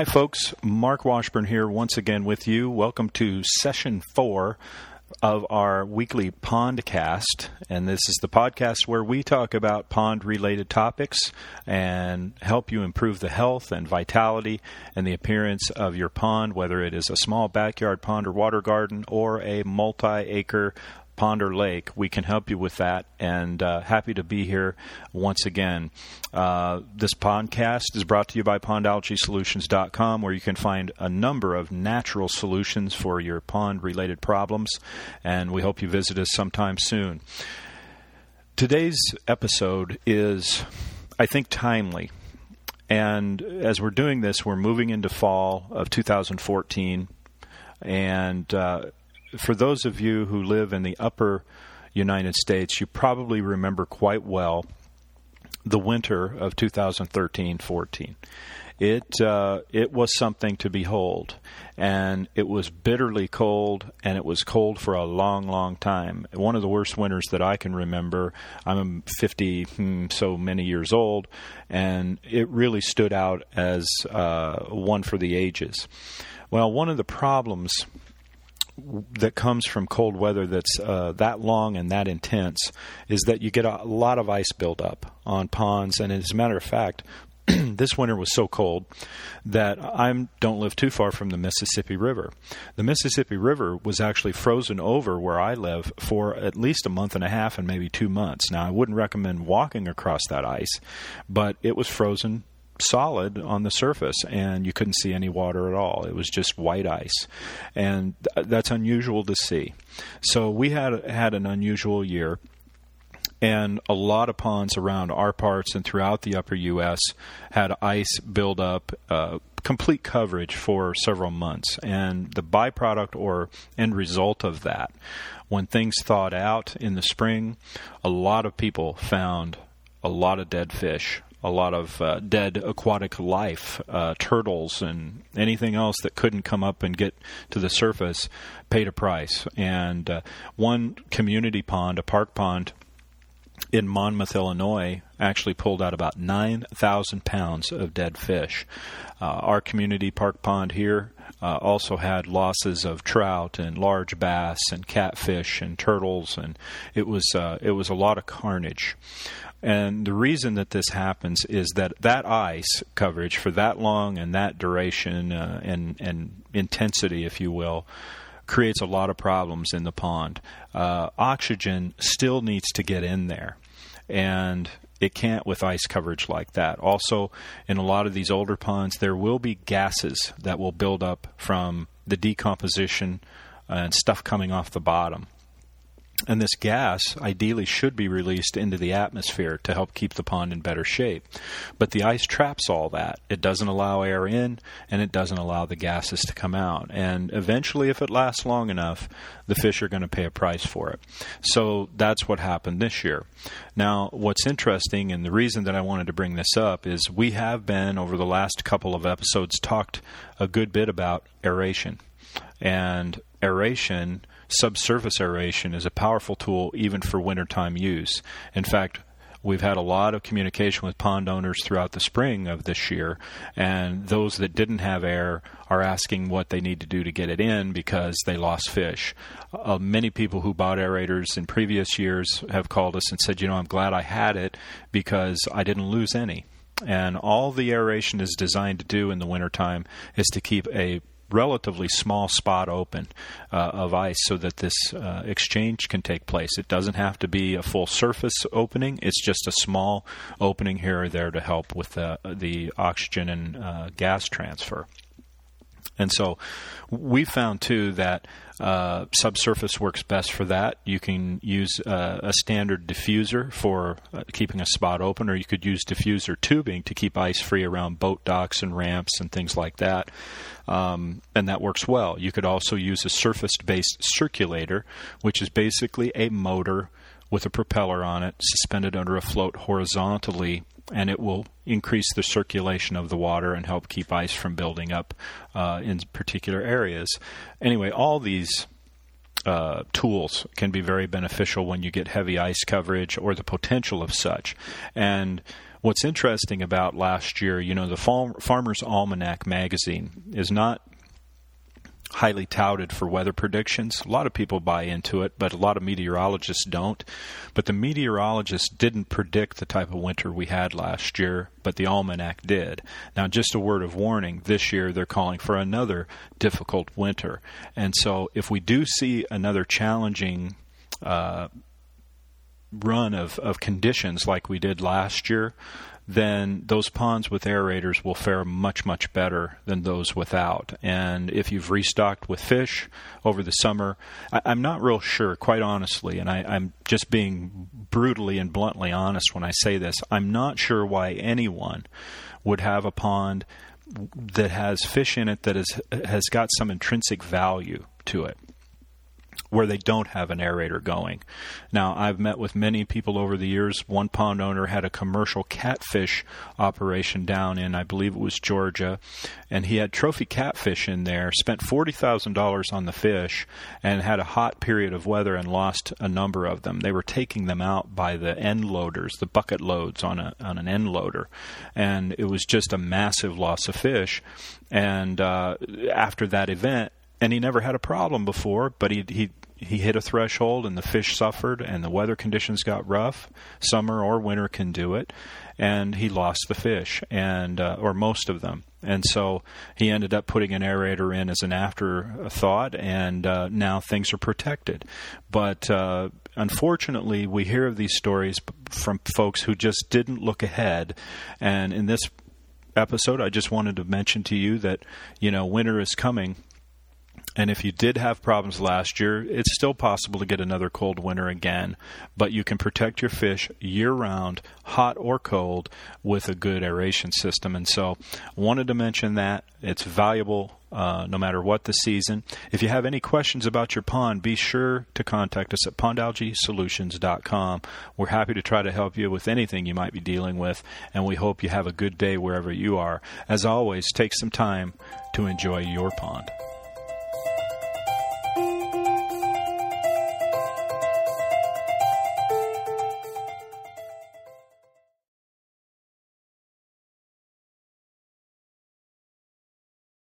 Hi, folks. Mark Washburn here once again with you. Welcome to session four of our weekly Pondcast. And this is the podcast where we talk about pond related topics and help you improve the health and vitality and the appearance of your pond, whether it is a small backyard pond or water garden or a multi acre Pond or Lake, we can help you with that. And uh, happy to be here once again. Uh, this podcast is brought to you by PondAlgaeSolutions.com, where you can find a number of natural solutions for your pond related problems. And we hope you visit us sometime soon. Today's episode is, I think, timely. And as we're doing this, we're moving into fall of 2014. And uh, for those of you who live in the upper United States, you probably remember quite well the winter of 2013-14. It uh, it was something to behold, and it was bitterly cold, and it was cold for a long, long time. One of the worst winters that I can remember. I'm 50 hmm, so many years old, and it really stood out as uh, one for the ages. Well, one of the problems that comes from cold weather that's uh, that long and that intense is that you get a lot of ice buildup on ponds. And as a matter of fact, this winter was so cold that I don't live too far from the Mississippi River. The Mississippi River was actually frozen over where I live for at least a month and a half and maybe two months. Now, I wouldn't recommend walking across that ice, but it was frozen solid on the surface, and you couldn't see any water at all. It was just white ice, and th- that's unusual to see. So we had had an unusual year. And a lot of ponds around our parts and throughout the upper U.S. had ice build up, uh, complete coverage for several months. And the byproduct or end result of that, when things thawed out in the spring, a lot of people found a lot of dead fish a lot of uh, dead aquatic life, uh, turtles and anything else that couldn't come up and get to the surface, paid a price. And uh, one community pond, a park pond in Monmouth, Illinois, actually pulled out about 9,000 pounds of dead fish. Uh, our community park pond here uh, also had losses of trout and large bass and catfish and turtles, and it was uh, it was a lot of carnage. And the reason that this happens is that that ice coverage for that long and that duration uh, and, and intensity, if you will, creates a lot of problems in the pond. Uh, oxygen still needs to get in there. And it can't with ice coverage like that. Also, in a lot of these older ponds, there will be gases that will build up from the decomposition and stuff coming off the bottom. And this gas ideally should be released into the atmosphere to help keep the pond in better shape. But the ice traps all that. It doesn't allow air in and it doesn't allow the gases to come out. And eventually, if it lasts long enough, the fish are going to pay a price for it. So that's what happened this year. Now, what's interesting and the reason that I wanted to bring this up is we have been, over the last couple of episodes, talked a good bit about aeration. And aeration subsurface aeration is a powerful tool even for wintertime use. In fact, we've had a lot of communication with pond owners throughout the spring of this year, and those that didn't have air are asking what they need to do to get it in because they lost fish. Uh, many people who bought aerators in previous years have called us and said, you know, I'm glad I had it because I didn't lose any. And all the aeration is designed to do in the wintertime is to keep a relatively small spot open uh, of ice so that this uh, exchange can take place. It doesn't have to be a full surface opening, it's just a small opening here or there to help with the, the oxygen and uh, gas transfer. And so we found too that uh, subsurface works best for that. You can use uh, a standard diffuser for uh, keeping a spot open, or you could use diffuser tubing to keep ice free around boat docks and ramps and things like that. Um, and that works well. You could also use a surface based circulator, which is basically a motor with a propeller on it suspended under a float horizontally and it will increase the circulation of the water and help keep ice from building up uh, in particular areas. Anyway, all these uh, tools can be very beneficial when you get heavy ice coverage or the potential of such. And what's interesting about last year, you know, the Farmer's Almanac magazine is not highly touted for weather predictions. A lot of people buy into it, but a lot of meteorologists don't. But the meteorologists didn't predict the type of winter we had last year, but the almanac did. Now, just a word of warning this year they're calling for another difficult winter. And so, if we do see another challenging uh, run of, of conditions like we did last year, then those ponds with aerators will fare much, much better than those without. And if you've restocked with fish over the summer, I, am not real sure, quite honestly, and I, I'm just being brutally and bluntly honest when I say this. I'm not sure why anyone would have a pond that has fish in it that is, has got some intrinsic value to it where they don't have an aerator going. Now, I've met with many people over the years. One pond owner had a commercial catfish operation down in, I believe it was Georgia, and he had trophy catfish in there, spent $40,000 on the fish, and had a hot period of weather and lost a number of them. They were taking them out by the end loaders, the bucket loads on, a, on an end loader, and it was just a massive loss of fish. And uh, after that event, and he never had a problem before, but he he he hit a threshold and the fish suffered and the weather conditions got rough. Summer or winter can do it, and he lost the fish and uh, or most of them. And so he ended up putting an aerator in as an afterthought, and uh, now things are protected. But uh, unfortunately, we hear of these stories from folks who just didn't look ahead. And in this episode, I just wanted to mention to you that you know winter is coming and if you did have problems last year, it's still possible to get another cold winter again, but you can protect your fish year round, hot or cold, with a good aeration system. And so, wanted to mention that. It's valuable uh, no matter what the season. If you have any questions about your pond, be sure to contact us at pondalgaesolutions.com. We're happy to try to help you with anything you might be dealing with, and we hope you have a good day wherever you are. As always, take some time to enjoy your pond.